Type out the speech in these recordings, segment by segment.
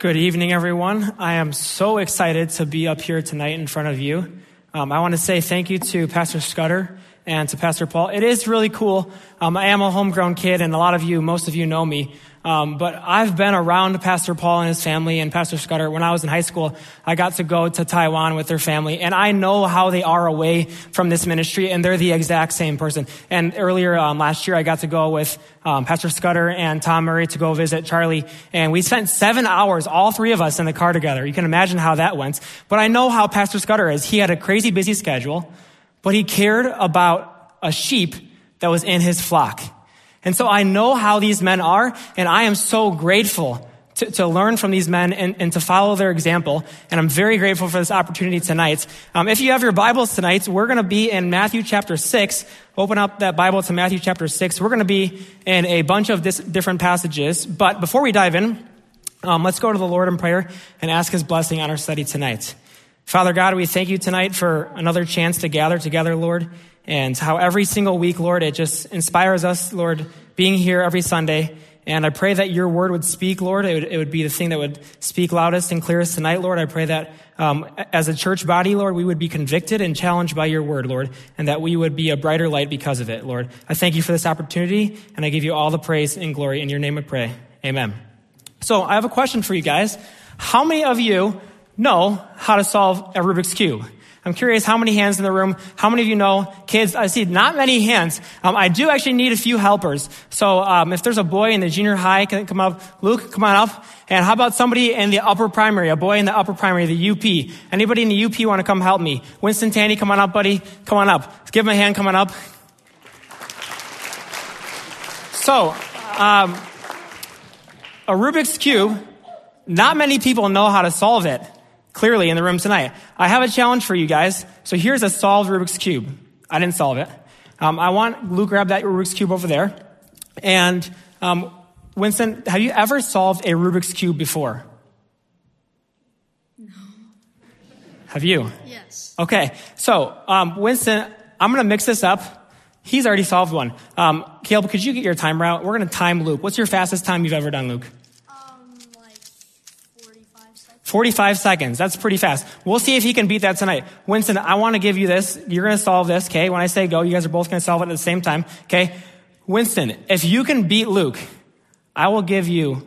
Good evening, everyone. I am so excited to be up here tonight in front of you. Um, I want to say thank you to Pastor Scudder and to Pastor Paul. It is really cool. Um, I am a homegrown kid, and a lot of you, most of you know me. Um, but I've been around Pastor Paul and his family and Pastor Scudder. When I was in high school, I got to go to Taiwan with their family, and I know how they are away from this ministry, and they're the exact same person. And earlier um, last year, I got to go with um, Pastor Scudder and Tom Murray to go visit Charlie, and we spent seven hours, all three of us, in the car together. You can imagine how that went. But I know how Pastor Scudder is. He had a crazy busy schedule, but he cared about a sheep that was in his flock. And so I know how these men are, and I am so grateful to, to learn from these men and, and, to follow their example. And I'm very grateful for this opportunity tonight. Um, if you have your Bibles tonight, we're going to be in Matthew chapter 6. Open up that Bible to Matthew chapter 6. We're going to be in a bunch of this, different passages. But before we dive in, um, let's go to the Lord in prayer and ask his blessing on our study tonight. Father God, we thank you tonight for another chance to gather together, Lord and how every single week, Lord, it just inspires us, Lord, being here every Sunday. And I pray that your word would speak, Lord. It would, it would be the thing that would speak loudest and clearest tonight, Lord. I pray that um, as a church body, Lord, we would be convicted and challenged by your word, Lord, and that we would be a brighter light because of it, Lord. I thank you for this opportunity, and I give you all the praise and glory. In your name I pray. Amen. So I have a question for you guys. How many of you know how to solve a Rubik's Cube? I'm curious how many hands in the room, how many of you know kids? I see not many hands. Um, I do actually need a few helpers. So um, if there's a boy in the junior high, can come up? Luke, come on up. And how about somebody in the upper primary, a boy in the upper primary, the UP? Anybody in the UP want to come help me? Winston Tanny, come on up, buddy. Come on up. give him a hand coming up. So, um, a Rubik's Cube, not many people know how to solve it clearly in the room tonight. I have a challenge for you guys. So here's a solved Rubik's Cube. I didn't solve it. Um, I want Luke grab that Rubik's Cube over there. And um, Winston, have you ever solved a Rubik's Cube before? No. Have you? Yes. Okay. So, um, Winston, I'm going to mix this up. He's already solved one. Um, Caleb, could you get your timer out? We're going to time Luke. What's your fastest time you've ever done, Luke? 45 seconds. That's pretty fast. We'll see if he can beat that tonight. Winston, I want to give you this. You're going to solve this, okay? When I say go, you guys are both going to solve it at the same time, okay? Winston, if you can beat Luke, I will give you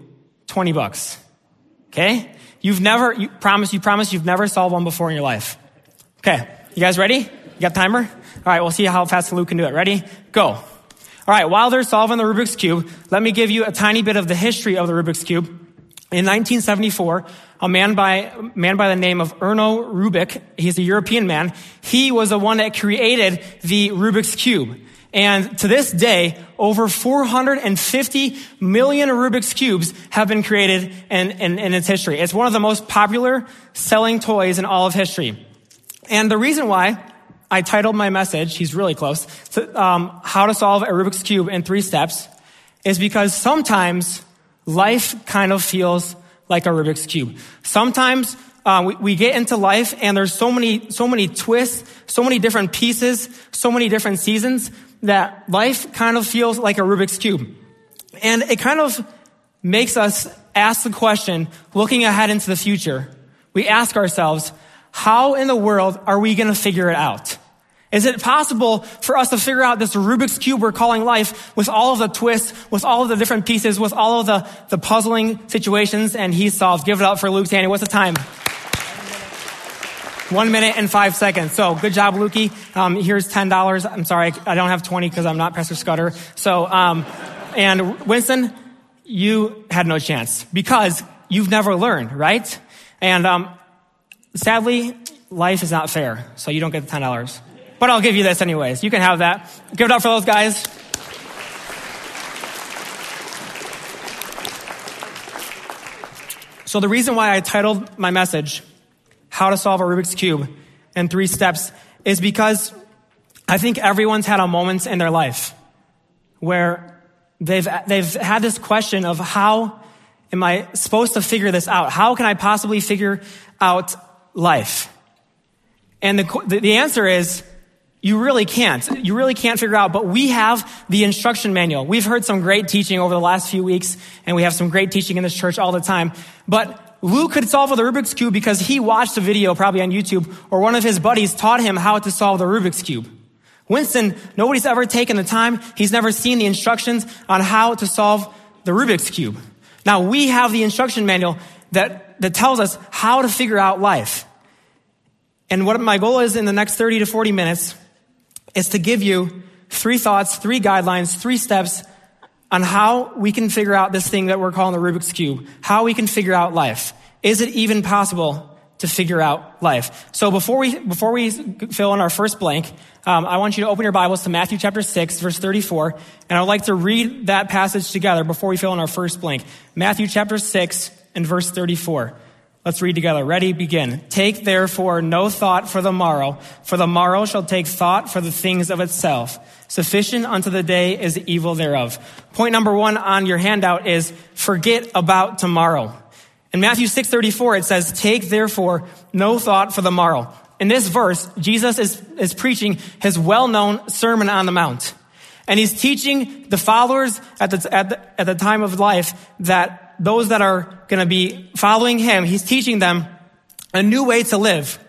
20 bucks. Okay? You've never, you promise, you promise you've never solved one before in your life. Okay. You guys ready? You got timer? All right. We'll see how fast Luke can do it. Ready? Go. All right. While they're solving the Rubik's Cube, let me give you a tiny bit of the history of the Rubik's Cube. In 1974, a man by, man by the name of Erno Rubik, he's a European man, he was the one that created the Rubik's Cube. And to this day, over 450 million Rubik's Cubes have been created in, in, in, its history. It's one of the most popular selling toys in all of history. And the reason why I titled my message, he's really close, to, um, How to Solve a Rubik's Cube in Three Steps, is because sometimes life kind of feels like a Rubik's Cube. Sometimes uh, we, we get into life and there's so many, so many twists, so many different pieces, so many different seasons that life kind of feels like a Rubik's Cube. And it kind of makes us ask the question, looking ahead into the future, we ask ourselves, how in the world are we going to figure it out? Is it possible for us to figure out this Rubik's Cube we're calling life with all of the twists, with all of the different pieces, with all of the, the puzzling situations? And he solved. Give it up for Luke Tanny. What's the time? One minute and five seconds. So good job, Lukey. Um, here's ten dollars. I'm sorry, I don't have twenty because I'm not Pastor Scudder. So, um, and Winston, you had no chance because you've never learned, right? And um, sadly, life is not fair, so you don't get the ten dollars. But I'll give you this anyways. You can have that. Give it up for those guys. So the reason why I titled my message, How to Solve a Rubik's Cube in Three Steps, is because I think everyone's had a moment in their life where they've, they've had this question of how am I supposed to figure this out? How can I possibly figure out life? And the, the answer is you really can't. You really can't figure out, but we have the instruction manual. We've heard some great teaching over the last few weeks, and we have some great teaching in this church all the time. But Luke could solve the Rubik's Cube because he watched a video probably on YouTube or one of his buddies taught him how to solve the Rubik's Cube. Winston, nobody's ever taken the time. He's never seen the instructions on how to solve the Rubik's Cube. Now we have the instruction manual that, that tells us how to figure out life. And what my goal is in the next 30 to 40 minutes is to give you three thoughts, three guidelines, three steps on how we can figure out this thing that we're calling the Rubik's Cube, how we can figure out life. Is it even possible to figure out life? So before we, before we fill in our first blank, um, I want you to open your Bibles to Matthew chapter 6, verse 34, and I would like to read that passage together before we fill in our first blank. Matthew chapter 6 and verse 34. Let's read together. Ready? Begin. Take therefore no thought for the morrow, for the morrow shall take thought for the things of itself. Sufficient unto the day is the evil thereof. Point number one on your handout is forget about tomorrow. In Matthew 6:34 it says, "Take therefore no thought for the morrow." In this verse, Jesus is, is preaching his well-known Sermon on the Mount. And he's teaching the followers at the, at the, at the time of life that those that are going to be following him, he's teaching them a new way to live.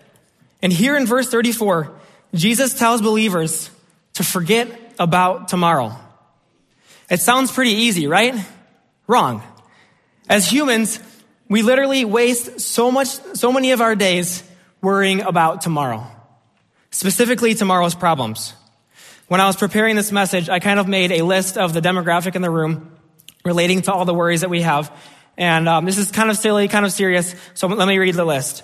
And here in verse 34, Jesus tells believers to forget about tomorrow. It sounds pretty easy, right? Wrong. As humans, we literally waste so much, so many of our days worrying about tomorrow. Specifically, tomorrow's problems. When I was preparing this message, I kind of made a list of the demographic in the room relating to all the worries that we have. And um, this is kind of silly, kind of serious, so let me read the list.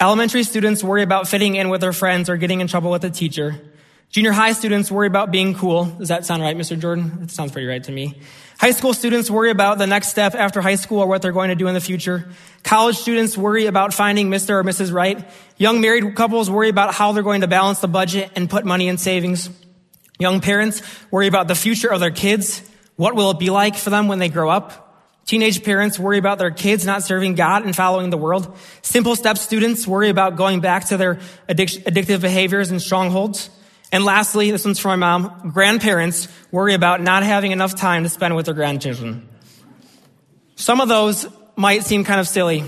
Elementary students worry about fitting in with their friends or getting in trouble with a teacher. Junior high students worry about being cool. Does that sound right, Mr. Jordan? That sounds pretty right to me. High school students worry about the next step after high school or what they're going to do in the future. College students worry about finding Mr. or Mrs. Right. Young married couples worry about how they're going to balance the budget and put money in savings. Young parents worry about the future of their kids what will it be like for them when they grow up? Teenage parents worry about their kids not serving God and following the world. Simple step students worry about going back to their addic- addictive behaviors and strongholds. And lastly, this one's for my mom. Grandparents worry about not having enough time to spend with their grandchildren. Some of those might seem kind of silly,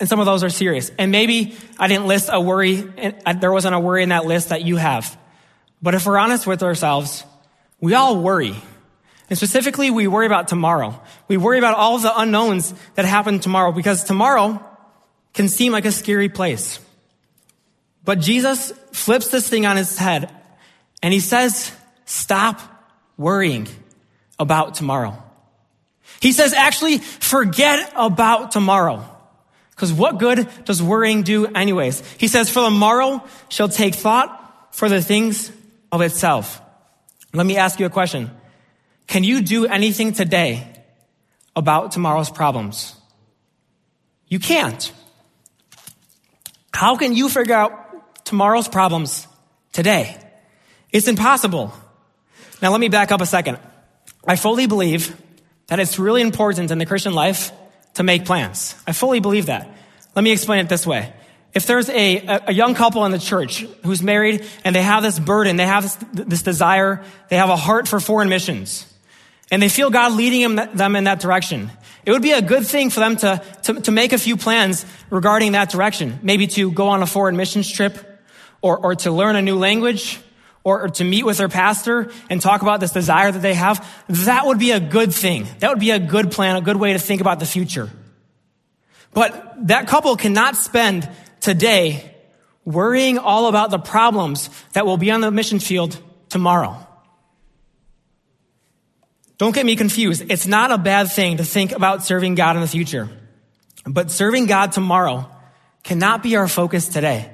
and some of those are serious. And maybe I didn't list a worry, uh, there wasn't a worry in that list that you have. But if we're honest with ourselves, we all worry. And specifically, we worry about tomorrow. We worry about all the unknowns that happen tomorrow because tomorrow can seem like a scary place. But Jesus flips this thing on his head and he says, stop worrying about tomorrow. He says, actually, forget about tomorrow. Because what good does worrying do anyways? He says, for the morrow shall take thought for the things of itself. Let me ask you a question. Can you do anything today about tomorrow's problems? You can't. How can you figure out tomorrow's problems today? It's impossible. Now let me back up a second. I fully believe that it's really important in the Christian life to make plans. I fully believe that. Let me explain it this way. If there's a, a young couple in the church who's married and they have this burden, they have this, this desire, they have a heart for foreign missions, and they feel God leading them in that direction. It would be a good thing for them to, to, to, make a few plans regarding that direction. Maybe to go on a foreign missions trip or, or to learn a new language or, or to meet with their pastor and talk about this desire that they have. That would be a good thing. That would be a good plan, a good way to think about the future. But that couple cannot spend today worrying all about the problems that will be on the mission field tomorrow. Don't get me confused. It's not a bad thing to think about serving God in the future. But serving God tomorrow cannot be our focus today.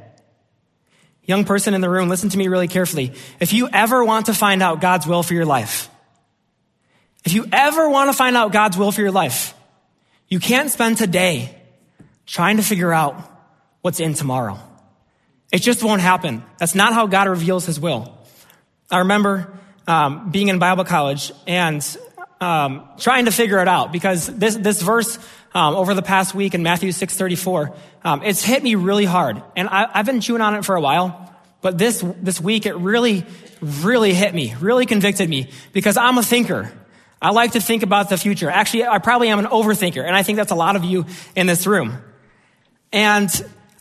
Young person in the room, listen to me really carefully. If you ever want to find out God's will for your life, if you ever want to find out God's will for your life, you can't spend today trying to figure out what's in tomorrow. It just won't happen. That's not how God reveals his will. I remember um, being in Bible college and um, trying to figure it out because this this verse um, over the past week in Matthew six thirty four um, it's hit me really hard, and I, I've been chewing on it for a while. But this this week it really really hit me, really convicted me because I'm a thinker. I like to think about the future. Actually, I probably am an overthinker, and I think that's a lot of you in this room. And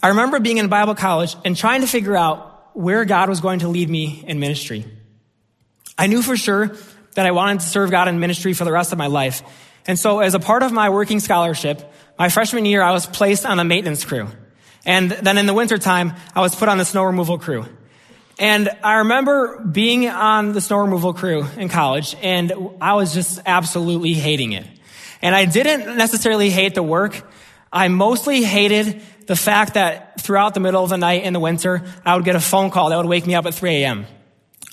I remember being in Bible college and trying to figure out where God was going to lead me in ministry. I knew for sure that I wanted to serve God in ministry for the rest of my life. And so as a part of my working scholarship, my freshman year, I was placed on the maintenance crew. And then in the wintertime, I was put on the snow removal crew. And I remember being on the snow removal crew in college, and I was just absolutely hating it. And I didn't necessarily hate the work. I mostly hated the fact that throughout the middle of the night in the winter, I would get a phone call that would wake me up at 3 a.m.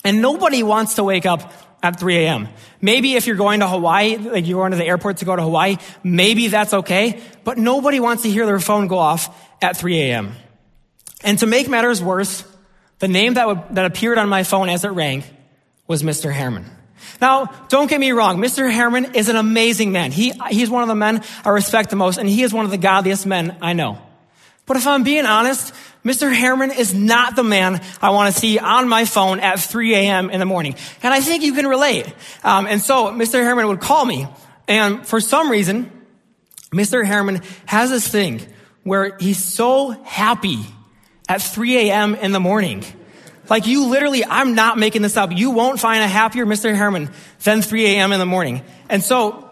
And nobody wants to wake up at 3 a.m. Maybe if you're going to Hawaii, like you're going to the airport to go to Hawaii, maybe that's okay, but nobody wants to hear their phone go off at 3 a.m. And to make matters worse, the name that, would, that appeared on my phone as it rang was Mr. Harriman. Now, don't get me wrong. Mr. Harriman is an amazing man. He, he's one of the men I respect the most, and he is one of the godliest men I know. But if I'm being honest, Mr. Harriman is not the man I want to see on my phone at 3 a.m. in the morning. And I think you can relate. Um, and so Mr. Harriman would call me. And for some reason, Mr. Harriman has this thing where he's so happy at 3 a.m. in the morning. Like you literally, I'm not making this up. You won't find a happier Mr. Harriman than 3 a.m. in the morning. And so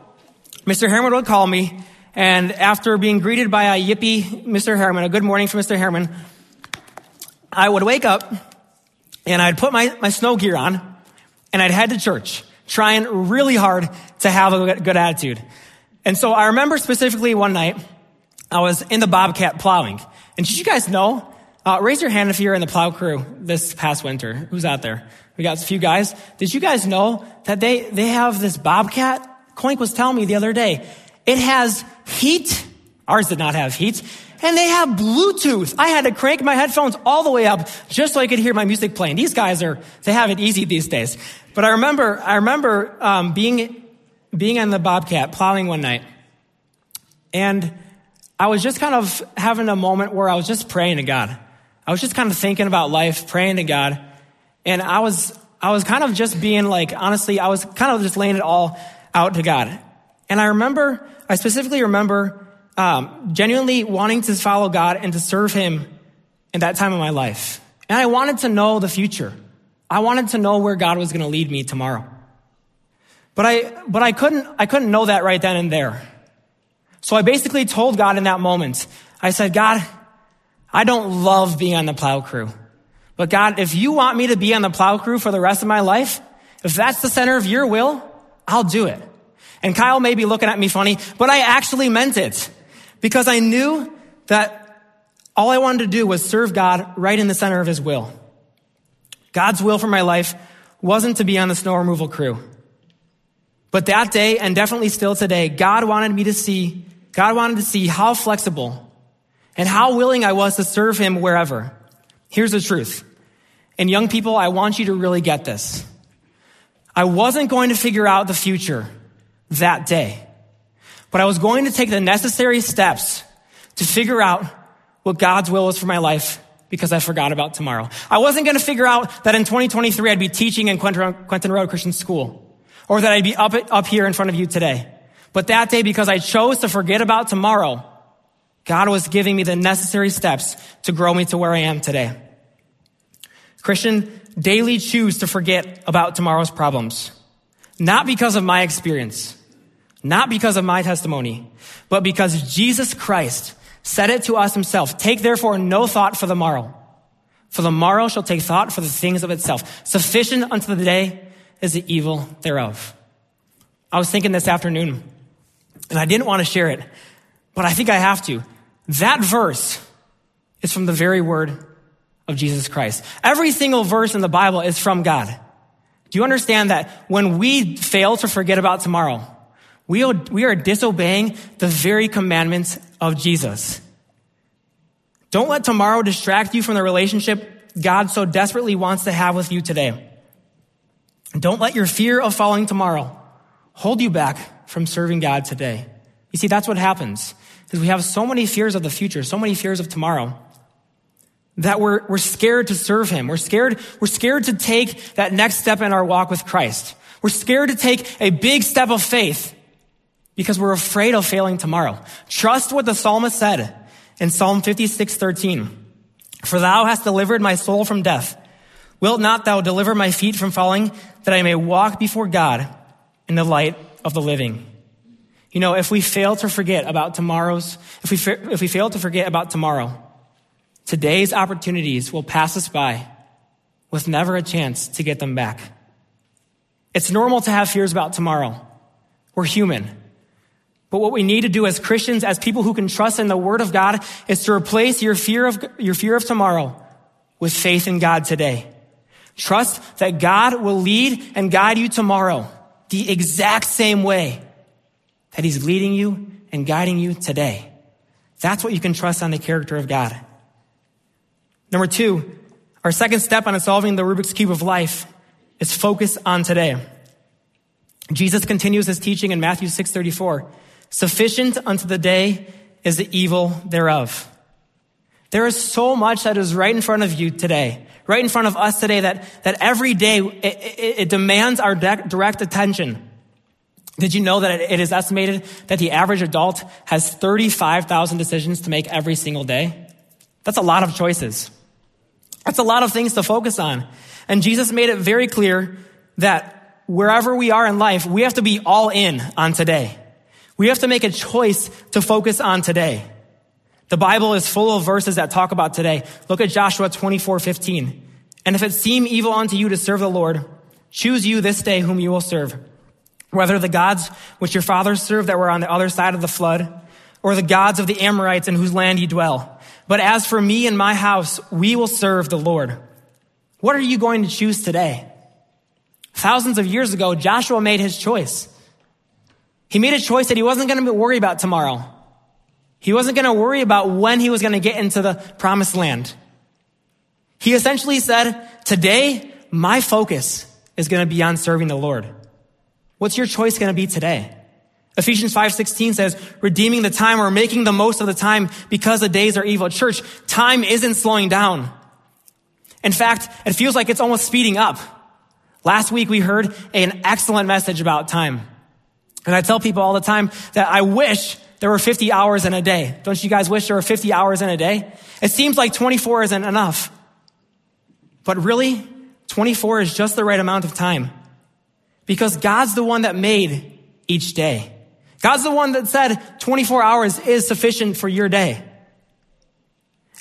Mr. Harriman would call me and after being greeted by a yippee Mr. Harriman, a good morning from Mr. Harriman, I would wake up and I'd put my, my snow gear on and I'd head to church, trying really hard to have a good attitude. And so I remember specifically one night, I was in the Bobcat plowing. And did you guys know? Uh, raise your hand if you're in the plow crew this past winter. Who's out there? We got a few guys. Did you guys know that they, they have this Bobcat? Coink was telling me the other day. It has heat. Ours did not have heat. And they have Bluetooth. I had to crank my headphones all the way up just so I could hear my music playing. These guys are, they have it easy these days. But I remember, I remember, um, being, being on the Bobcat plowing one night. And I was just kind of having a moment where I was just praying to God. I was just kind of thinking about life, praying to God. And I was, I was kind of just being like, honestly, I was kind of just laying it all out to God. And I remember, I specifically remember um, genuinely wanting to follow God and to serve Him in that time of my life. And I wanted to know the future. I wanted to know where God was going to lead me tomorrow. But I, but I couldn't, I couldn't know that right then and there. So I basically told God in that moment, I said, God, I don't love being on the plow crew. But God, if you want me to be on the plow crew for the rest of my life, if that's the center of your will, I'll do it. And Kyle may be looking at me funny, but I actually meant it because I knew that all I wanted to do was serve God right in the center of his will. God's will for my life wasn't to be on the snow removal crew. But that day, and definitely still today, God wanted me to see, God wanted to see how flexible and how willing I was to serve him wherever. Here's the truth. And young people, I want you to really get this. I wasn't going to figure out the future that day. But I was going to take the necessary steps to figure out what God's will was for my life because I forgot about tomorrow. I wasn't going to figure out that in 2023 I'd be teaching in Quentin Road Christian School or that I'd be up, up here in front of you today. But that day, because I chose to forget about tomorrow, God was giving me the necessary steps to grow me to where I am today. Christian, daily choose to forget about tomorrow's problems. Not because of my experience, not because of my testimony, but because Jesus Christ said it to us himself. Take therefore no thought for the morrow. For the morrow shall take thought for the things of itself. Sufficient unto the day is the evil thereof. I was thinking this afternoon, and I didn't want to share it, but I think I have to. That verse is from the very word of Jesus Christ. Every single verse in the Bible is from God. Do you understand that when we fail to forget about tomorrow, we are, we are disobeying the very commandments of Jesus. Don't let tomorrow distract you from the relationship God so desperately wants to have with you today. Don't let your fear of falling tomorrow hold you back from serving God today. You see, that's what happens. Because we have so many fears of the future, so many fears of tomorrow, that we're, we're scared to serve Him. We're scared, we're scared to take that next step in our walk with Christ. We're scared to take a big step of faith because we're afraid of failing tomorrow. Trust what the psalmist said in Psalm 56, 13. For thou hast delivered my soul from death. Wilt not thou deliver my feet from falling that I may walk before God in the light of the living? You know, if we fail to forget about tomorrow's, if we, if we fail to forget about tomorrow, today's opportunities will pass us by with never a chance to get them back. It's normal to have fears about tomorrow. We're human. But what we need to do as Christians, as people who can trust in the Word of God, is to replace your fear of, your fear of tomorrow with faith in God today. Trust that God will lead and guide you tomorrow the exact same way that He's leading you and guiding you today. That's what you can trust on the character of God. Number two, our second step on solving the Rubik's Cube of life is focus on today. Jesus continues his teaching in Matthew 6:34. Sufficient unto the day is the evil thereof. There is so much that is right in front of you today, right in front of us today that, that every day it, it, it demands our direct attention. Did you know that it is estimated that the average adult has 35,000 decisions to make every single day? That's a lot of choices. That's a lot of things to focus on. And Jesus made it very clear that wherever we are in life, we have to be all in on today. We have to make a choice to focus on today. The Bible is full of verses that talk about today. Look at Joshua 24, 15. And if it seem evil unto you to serve the Lord, choose you this day whom you will serve. Whether the gods which your fathers served that were on the other side of the flood, or the gods of the Amorites in whose land ye dwell. But as for me and my house, we will serve the Lord. What are you going to choose today? Thousands of years ago, Joshua made his choice. He made a choice that he wasn't going to worry about tomorrow. He wasn't going to worry about when he was going to get into the promised land. He essentially said, today, my focus is going to be on serving the Lord. What's your choice going to be today? Ephesians 5:16 says, redeeming the time or making the most of the time because the days are evil. Church, time isn't slowing down. In fact, it feels like it's almost speeding up. Last week we heard an excellent message about time. And I tell people all the time that I wish there were 50 hours in a day. Don't you guys wish there were 50 hours in a day? It seems like 24 isn't enough. But really, 24 is just the right amount of time. Because God's the one that made each day. God's the one that said 24 hours is sufficient for your day.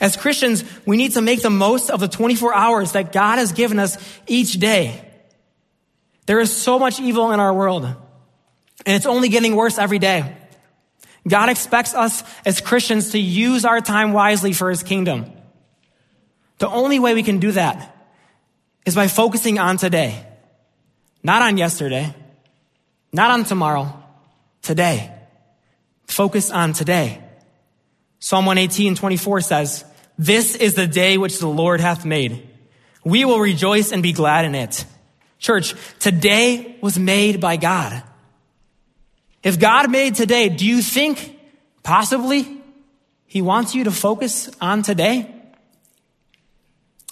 As Christians, we need to make the most of the 24 hours that God has given us each day. There is so much evil in our world. And it's only getting worse every day. God expects us as Christians to use our time wisely for his kingdom. The only way we can do that is by focusing on today, not on yesterday, not on tomorrow, today. Focus on today. Psalm 118, 24 says, This is the day which the Lord hath made. We will rejoice and be glad in it. Church, today was made by God. If God made today, do you think possibly He wants you to focus on today?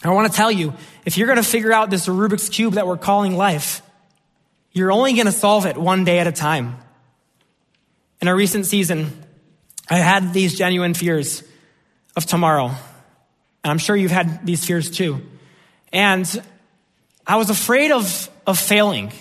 I want to tell you, if you're going to figure out this Rubik's Cube that we're calling life, you're only going to solve it one day at a time. In a recent season, I had these genuine fears of tomorrow. And I'm sure you've had these fears too. And I was afraid of, of failing,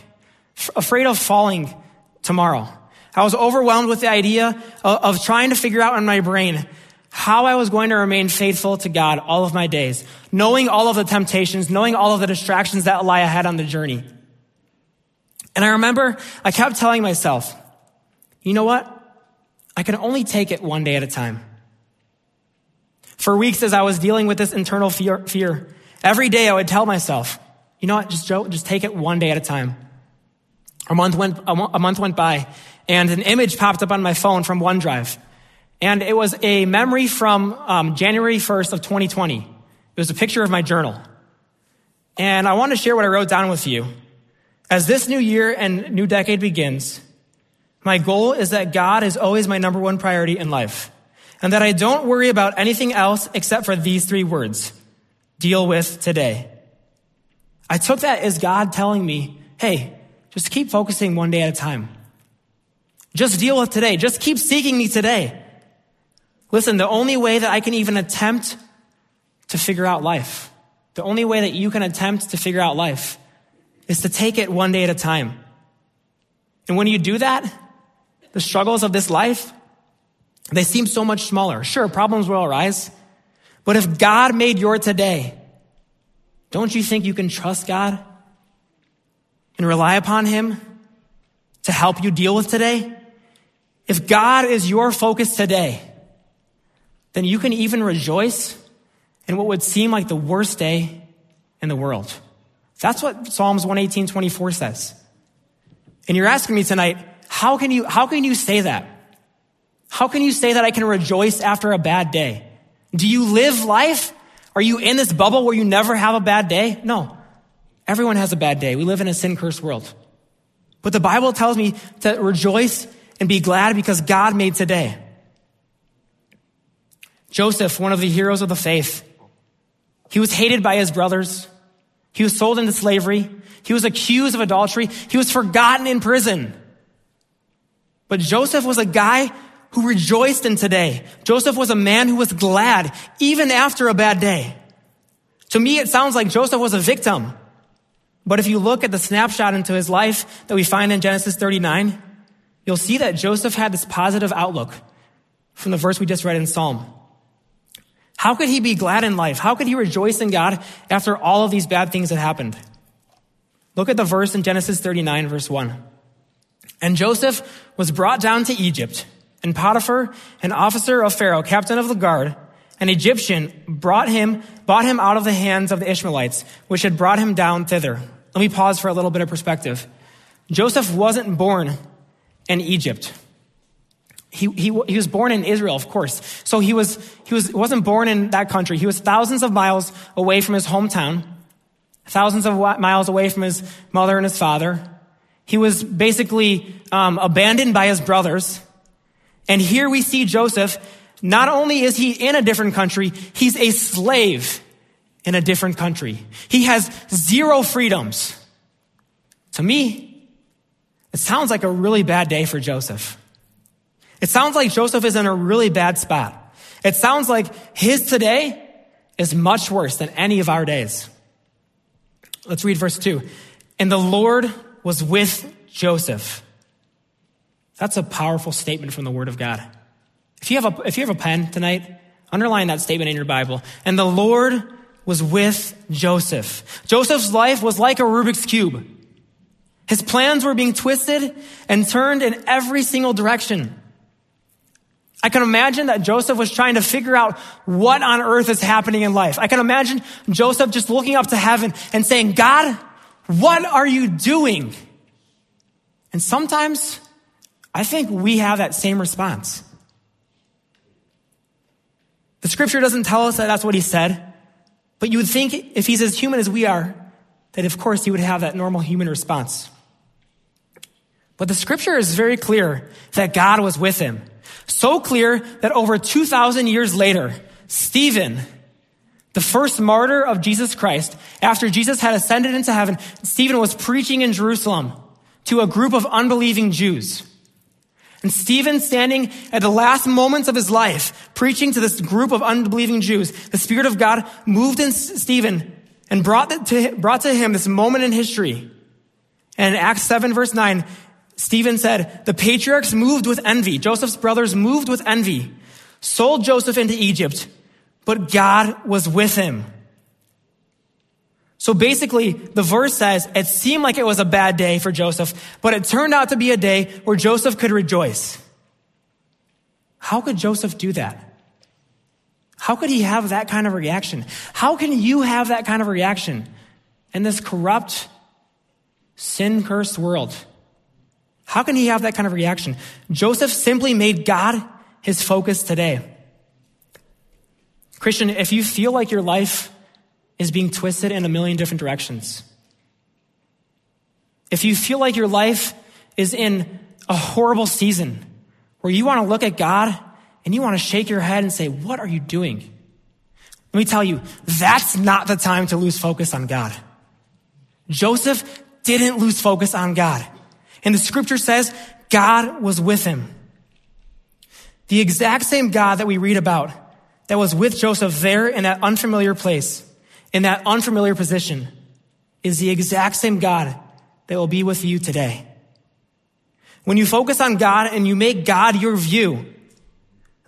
afraid of falling tomorrow. I was overwhelmed with the idea of, of trying to figure out in my brain how I was going to remain faithful to God all of my days, knowing all of the temptations, knowing all of the distractions that lie ahead on the journey. And I remember I kept telling myself, you know what? I can only take it one day at a time. For weeks as I was dealing with this internal fear, fear every day I would tell myself, you know what, just Joe, just take it one day at a time. A month went, a month went by and an image popped up on my phone from OneDrive. And it was a memory from um, January 1st of 2020. It was a picture of my journal. And I want to share what I wrote down with you. As this new year and new decade begins, my goal is that God is always my number one priority in life. And that I don't worry about anything else except for these three words. Deal with today. I took that as God telling me, hey, Just keep focusing one day at a time. Just deal with today. Just keep seeking me today. Listen, the only way that I can even attempt to figure out life, the only way that you can attempt to figure out life is to take it one day at a time. And when you do that, the struggles of this life, they seem so much smaller. Sure, problems will arise. But if God made your today, don't you think you can trust God and rely upon Him to help you deal with today? If God is your focus today, then you can even rejoice in what would seem like the worst day in the world. That's what Psalms 118, 24 says. And you're asking me tonight, how can you, how can you say that? How can you say that I can rejoice after a bad day? Do you live life? Are you in this bubble where you never have a bad day? No. Everyone has a bad day. We live in a sin cursed world. But the Bible tells me to rejoice and be glad because God made today. Joseph, one of the heroes of the faith, he was hated by his brothers. He was sold into slavery. He was accused of adultery. He was forgotten in prison. But Joseph was a guy who rejoiced in today. Joseph was a man who was glad even after a bad day. To me, it sounds like Joseph was a victim. But if you look at the snapshot into his life that we find in Genesis 39, you'll see that Joseph had this positive outlook from the verse we just read in Psalm. How could he be glad in life? How could he rejoice in God after all of these bad things that happened? Look at the verse in Genesis 39, verse 1. And Joseph was brought down to Egypt and Potiphar, an officer of Pharaoh, captain of the guard, an Egyptian, brought him, bought him out of the hands of the Ishmaelites, which had brought him down thither. Let me pause for a little bit of perspective. Joseph wasn't born in Egypt. He, he, he was born in Israel, of course. So he was, he was, wasn't born in that country. He was thousands of miles away from his hometown, thousands of miles away from his mother and his father. He was basically um, abandoned by his brothers. And here we see Joseph. Not only is he in a different country, he's a slave in a different country. He has zero freedoms. To me, it sounds like a really bad day for Joseph. It sounds like Joseph is in a really bad spot. It sounds like his today is much worse than any of our days. Let's read verse 2. And the Lord was with Joseph that's a powerful statement from the Word of God. If you have a, if you have a pen tonight, underline that statement in your Bible. And the Lord was with Joseph. Joseph's life was like a Rubik's Cube. His plans were being twisted and turned in every single direction. I can imagine that Joseph was trying to figure out what on earth is happening in life. I can imagine Joseph just looking up to heaven and saying, God, what are you doing? And sometimes I think we have that same response. The scripture doesn't tell us that that's what he said, but you would think if he's as human as we are, that of course he would have that normal human response. But the scripture is very clear that God was with him. So clear that over 2,000 years later, Stephen, the first martyr of Jesus Christ, after Jesus had ascended into heaven, Stephen was preaching in Jerusalem to a group of unbelieving Jews. And Stephen, standing at the last moments of his life, preaching to this group of unbelieving Jews, the Spirit of God moved in Stephen and brought to, brought to him this moment in history. And in Acts 7 verse 9, Stephen said, the patriarchs moved with envy. Joseph's brothers moved with envy, sold Joseph into Egypt, but God was with him. So basically, the verse says it seemed like it was a bad day for Joseph, but it turned out to be a day where Joseph could rejoice. How could Joseph do that? How could he have that kind of reaction? How can you have that kind of reaction in this corrupt, sin cursed world? How can he have that kind of reaction? Joseph simply made God his focus today. Christian, if you feel like your life is being twisted in a million different directions. If you feel like your life is in a horrible season where you want to look at God and you want to shake your head and say, What are you doing? Let me tell you, that's not the time to lose focus on God. Joseph didn't lose focus on God. And the scripture says God was with him. The exact same God that we read about that was with Joseph there in that unfamiliar place, in that unfamiliar position, is the exact same God that will be with you today. When you focus on God and you make God your view,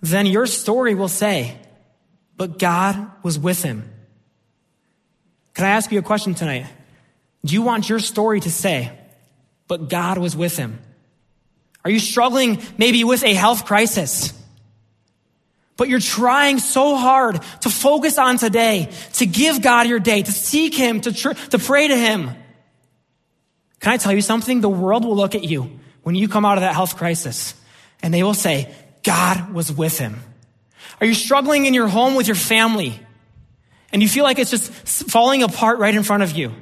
then your story will say, but God was with him. Can I ask you a question tonight? Do you want your story to say, but God was with him? Are you struggling maybe with a health crisis? But you're trying so hard to focus on today, to give God your day, to seek Him, to, tr- to pray to Him. Can I tell you something? The world will look at you when you come out of that health crisis and they will say, God was with him. Are you struggling in your home with your family and you feel like it's just falling apart right in front of you?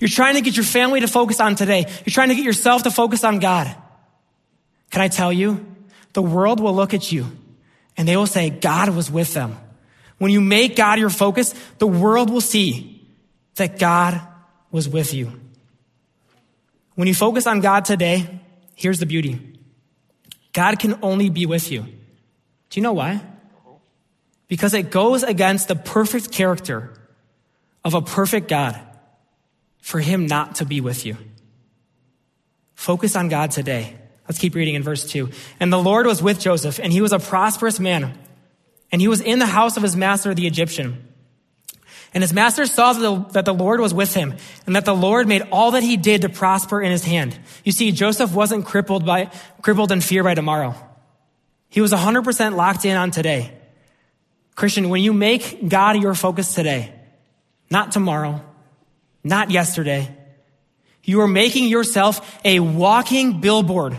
You're trying to get your family to focus on today. You're trying to get yourself to focus on God. Can I tell you? The world will look at you and they will say, God was with them. When you make God your focus, the world will see that God was with you. When you focus on God today, here's the beauty God can only be with you. Do you know why? Because it goes against the perfect character of a perfect God for him not to be with you. Focus on God today. Let's keep reading in verse 2. And the Lord was with Joseph, and he was a prosperous man, and he was in the house of his master, the Egyptian. And his master saw that the, that the, Lord was with him, and that the Lord made all that he did to prosper in his hand. You see, Joseph wasn't crippled by, crippled in fear by tomorrow. He was 100% locked in on today. Christian, when you make God your focus today, not tomorrow, not yesterday, you are making yourself a walking billboard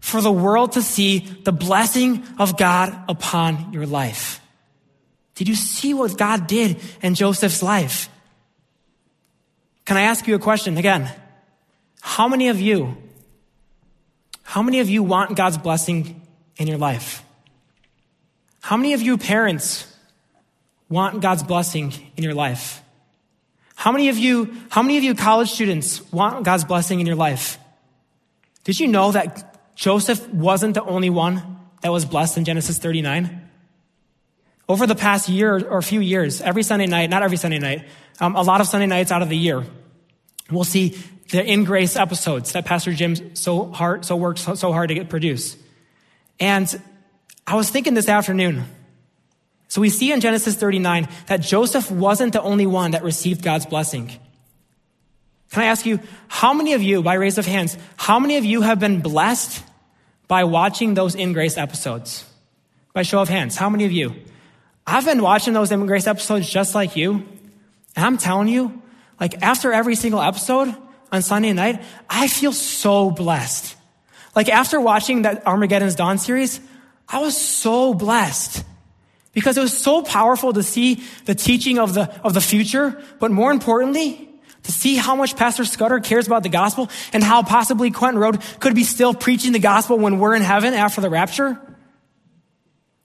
for the world to see the blessing of God upon your life. Did you see what God did in Joseph's life? Can I ask you a question again? How many of you, how many of you want God's blessing in your life? How many of you parents want God's blessing in your life? How many of you, how many of you college students want God's blessing in your life? Did you know that Joseph wasn't the only one that was blessed in Genesis 39. Over the past year or a few years, every Sunday night, not every Sunday night, um, a lot of Sunday nights out of the year, we'll see the in grace episodes that Pastor Jim so hard, so works so, hard to get produce. And I was thinking this afternoon. So we see in Genesis 39 that Joseph wasn't the only one that received God's blessing. Can I ask you, how many of you, by raise of hands, how many of you have been blessed by watching those In Grace episodes? By show of hands, how many of you? I've been watching those In Grace episodes just like you. And I'm telling you, like after every single episode on Sunday night, I feel so blessed. Like after watching that Armageddon's Dawn series, I was so blessed because it was so powerful to see the teaching of the, of the future, but more importantly, to see how much Pastor Scudder cares about the gospel and how possibly Quentin Road could be still preaching the gospel when we're in heaven after the rapture.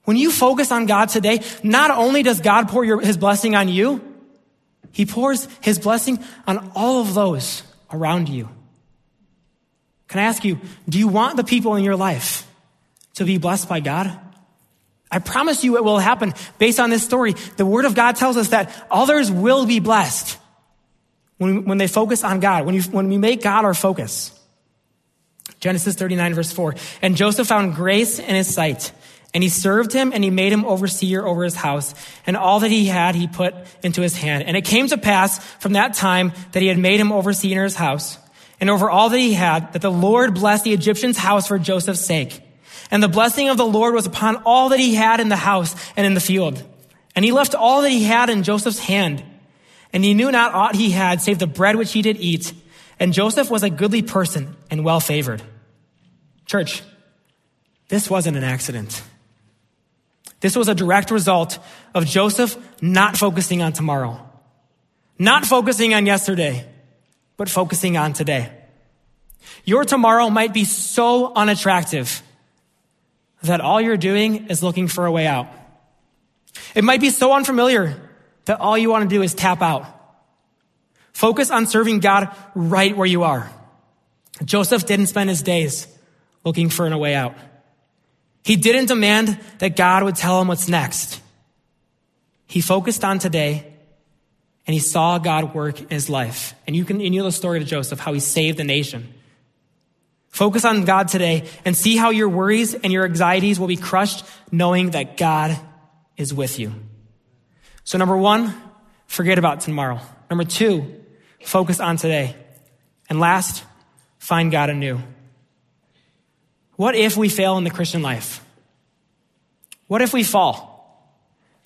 When you focus on God today, not only does God pour your, his blessing on you, he pours his blessing on all of those around you. Can I ask you, do you want the people in your life to be blessed by God? I promise you it will happen based on this story. The word of God tells us that others will be blessed when, when they focus on God, when, you, when we make God our focus. Genesis 39 verse 4. And Joseph found grace in his sight. And he served him and he made him overseer over his house. And all that he had, he put into his hand. And it came to pass from that time that he had made him overseer in his house and over all that he had, that the Lord blessed the Egyptian's house for Joseph's sake. And the blessing of the Lord was upon all that he had in the house and in the field. And he left all that he had in Joseph's hand. And he knew not aught he had save the bread which he did eat. And Joseph was a goodly person and well favored. Church, this wasn't an accident. This was a direct result of Joseph not focusing on tomorrow, not focusing on yesterday, but focusing on today. Your tomorrow might be so unattractive that all you're doing is looking for a way out. It might be so unfamiliar that all you want to do is tap out. Focus on serving God right where you are. Joseph didn't spend his days looking for a way out. He didn't demand that God would tell him what's next. He focused on today and he saw God work in his life. And you can, you know the story of Joseph, how he saved the nation. Focus on God today and see how your worries and your anxieties will be crushed knowing that God is with you. So number one, forget about tomorrow. Number two, focus on today. And last, find God anew. What if we fail in the Christian life? What if we fall?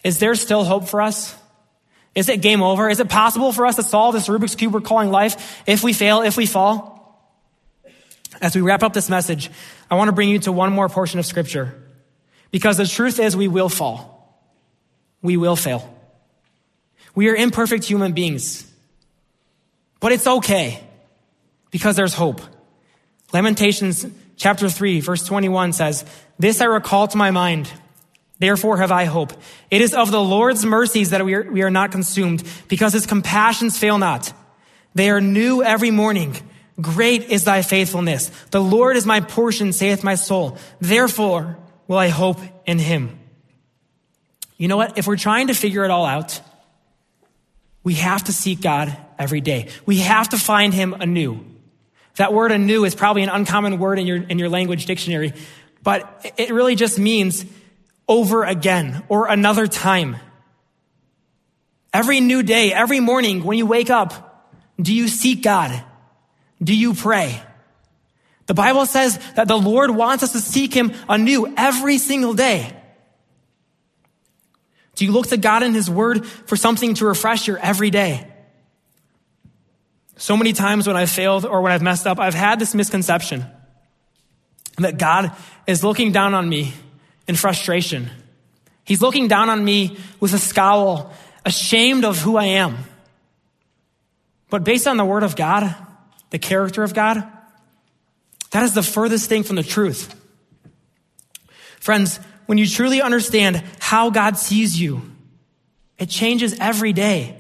Is there still hope for us? Is it game over? Is it possible for us to solve this Rubik's Cube we're calling life if we fail, if we fall? As we wrap up this message, I want to bring you to one more portion of Scripture. Because the truth is, we will fall. We will fail. We are imperfect human beings. But it's okay because there's hope. Lamentations chapter 3, verse 21 says, This I recall to my mind. Therefore have I hope. It is of the Lord's mercies that we are, we are not consumed, because his compassions fail not. They are new every morning. Great is thy faithfulness. The Lord is my portion, saith my soul. Therefore will I hope in him. You know what? If we're trying to figure it all out, we have to seek God every day. We have to find him anew. That word anew is probably an uncommon word in your, in your language dictionary, but it really just means over again or another time. Every new day, every morning when you wake up, do you seek God? Do you pray? The Bible says that the Lord wants us to seek Him anew every single day. Do you look to God in His Word for something to refresh your every day? So many times when I've failed or when I've messed up, I've had this misconception that God is looking down on me in frustration. He's looking down on me with a scowl, ashamed of who I am. But based on the Word of God, the character of God, that is the furthest thing from the truth. Friends, when you truly understand how God sees you, it changes every day.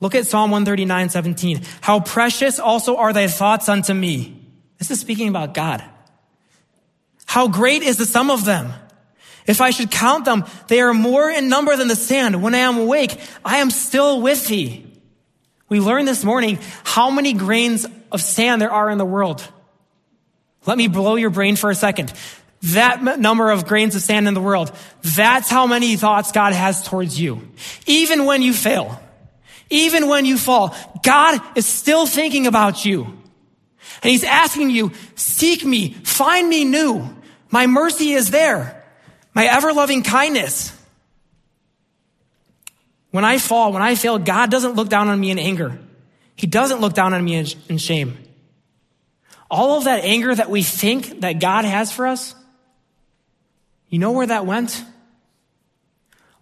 Look at Psalm 139, 17. How precious also are thy thoughts unto me. This is speaking about God. How great is the sum of them. If I should count them, they are more in number than the sand. When I am awake, I am still with thee. We learned this morning how many grains of sand there are in the world. Let me blow your brain for a second. That number of grains of sand in the world, that's how many thoughts God has towards you. Even when you fail, even when you fall, God is still thinking about you. And He's asking you, seek me, find me new. My mercy is there. My ever loving kindness. When I fall, when I fail, God doesn't look down on me in anger. He doesn't look down on me in, shame. All of that anger that we think that God has for us, you know where that went?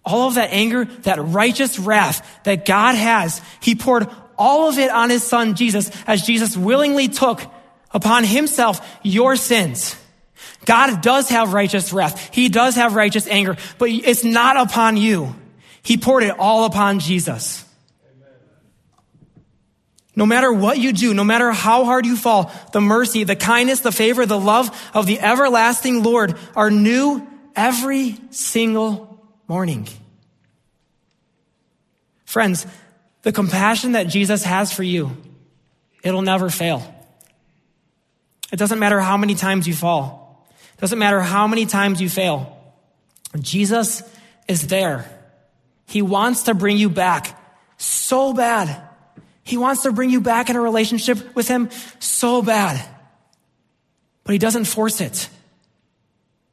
All of that anger, that righteous wrath that God has, He poured all of it on His Son Jesus as Jesus willingly took upon Himself your sins. God does have righteous wrath. He does have righteous anger, but it's not upon you. He poured it all upon Jesus. No matter what you do, no matter how hard you fall, the mercy, the kindness, the favor, the love of the everlasting Lord are new every single morning. Friends, the compassion that Jesus has for you, it'll never fail. It doesn't matter how many times you fall. It doesn't matter how many times you fail. Jesus is there he wants to bring you back so bad. He wants to bring you back in a relationship with Him so bad. But He doesn't force it.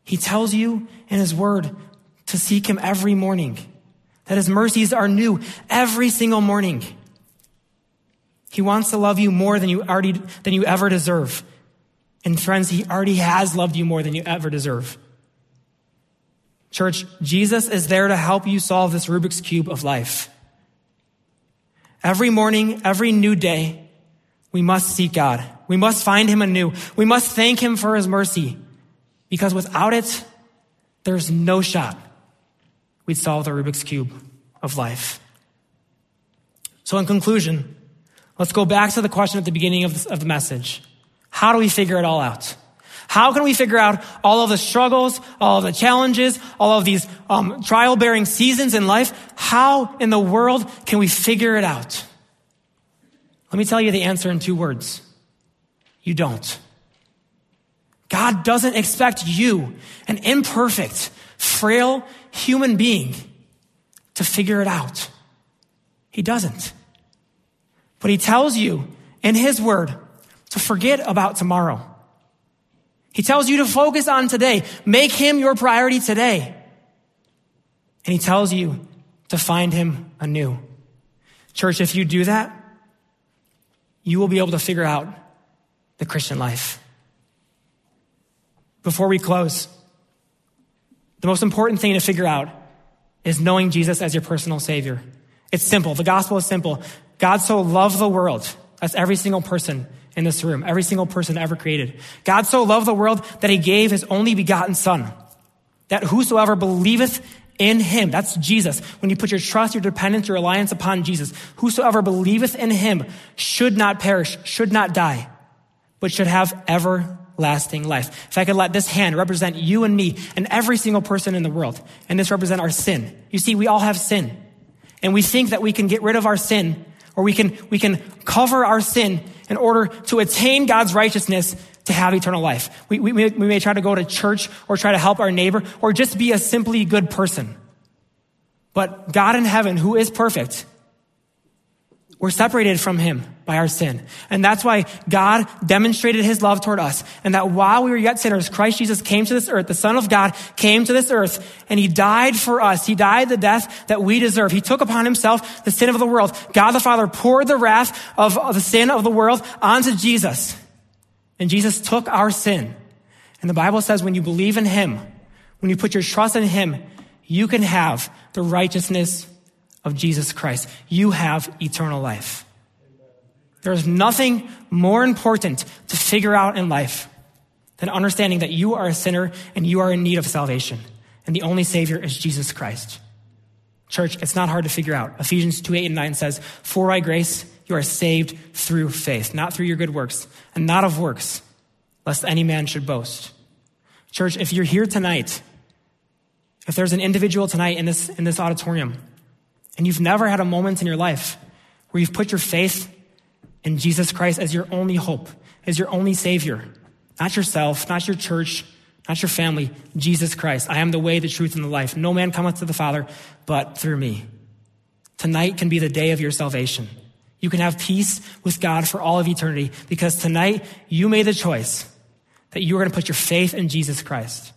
He tells you in His Word to seek Him every morning, that His mercies are new every single morning. He wants to love you more than you already, than you ever deserve. And friends, He already has loved you more than you ever deserve. Church, Jesus is there to help you solve this Rubik's Cube of life. Every morning, every new day, we must seek God. We must find Him anew. We must thank Him for His mercy because without it, there's no shot we'd solve the Rubik's Cube of life. So in conclusion, Let's go back to the question at the beginning of, of the message. How do we figure it all out? How can we figure out all of the struggles, all of the challenges, all of these um, trial bearing seasons in life? How in the world can we figure it out? Let me tell you the answer in two words. You don't. God doesn't expect you, an imperfect, frail human being, to figure it out. He doesn't. But he tells you in his word to forget about tomorrow. He tells you to focus on today. Make him your priority today. And he tells you to find him anew. Church, if you do that, you will be able to figure out the Christian life. Before we close, the most important thing to figure out is knowing Jesus as your personal Savior. It's simple. The gospel is simple. God so loved the world. That's every single person in this room, every single person ever created. God so loved the world that he gave his only begotten Son, that whosoever believeth in him, that's Jesus. When you put your trust, your dependence, your reliance upon Jesus, whosoever believeth in him should not perish, should not die, but should have everlasting life. If I could let this hand represent you and me and every single person in the world, and this represent our sin. You see, we all have sin. And we think that we can get rid of our sin or we can, we can cover our sin in order to attain God's righteousness to have eternal life. We, we, we may try to go to church or try to help our neighbor or just be a simply good person. But God in heaven, who is perfect, we're separated from him by our sin. And that's why God demonstrated his love toward us. And that while we were yet sinners, Christ Jesus came to this earth. The Son of God came to this earth and he died for us. He died the death that we deserve. He took upon himself the sin of the world. God the Father poured the wrath of, the sin of the world onto Jesus. And Jesus took our sin. And the Bible says when you believe in him, when you put your trust in him, you can have the righteousness of Jesus Christ. You have eternal life. There's nothing more important to figure out in life than understanding that you are a sinner and you are in need of salvation. And the only Savior is Jesus Christ. Church, it's not hard to figure out. Ephesians 2 8 and 9 says, For by grace you are saved through faith, not through your good works, and not of works, lest any man should boast. Church, if you're here tonight, if there's an individual tonight in this, in this auditorium and you've never had a moment in your life where you've put your faith in Jesus Christ as your only hope, as your only Savior. Not yourself, not your church, not your family, Jesus Christ. I am the way, the truth, and the life. No man cometh to the Father but through me. Tonight can be the day of your salvation. You can have peace with God for all of eternity because tonight you made the choice that you are going to put your faith in Jesus Christ.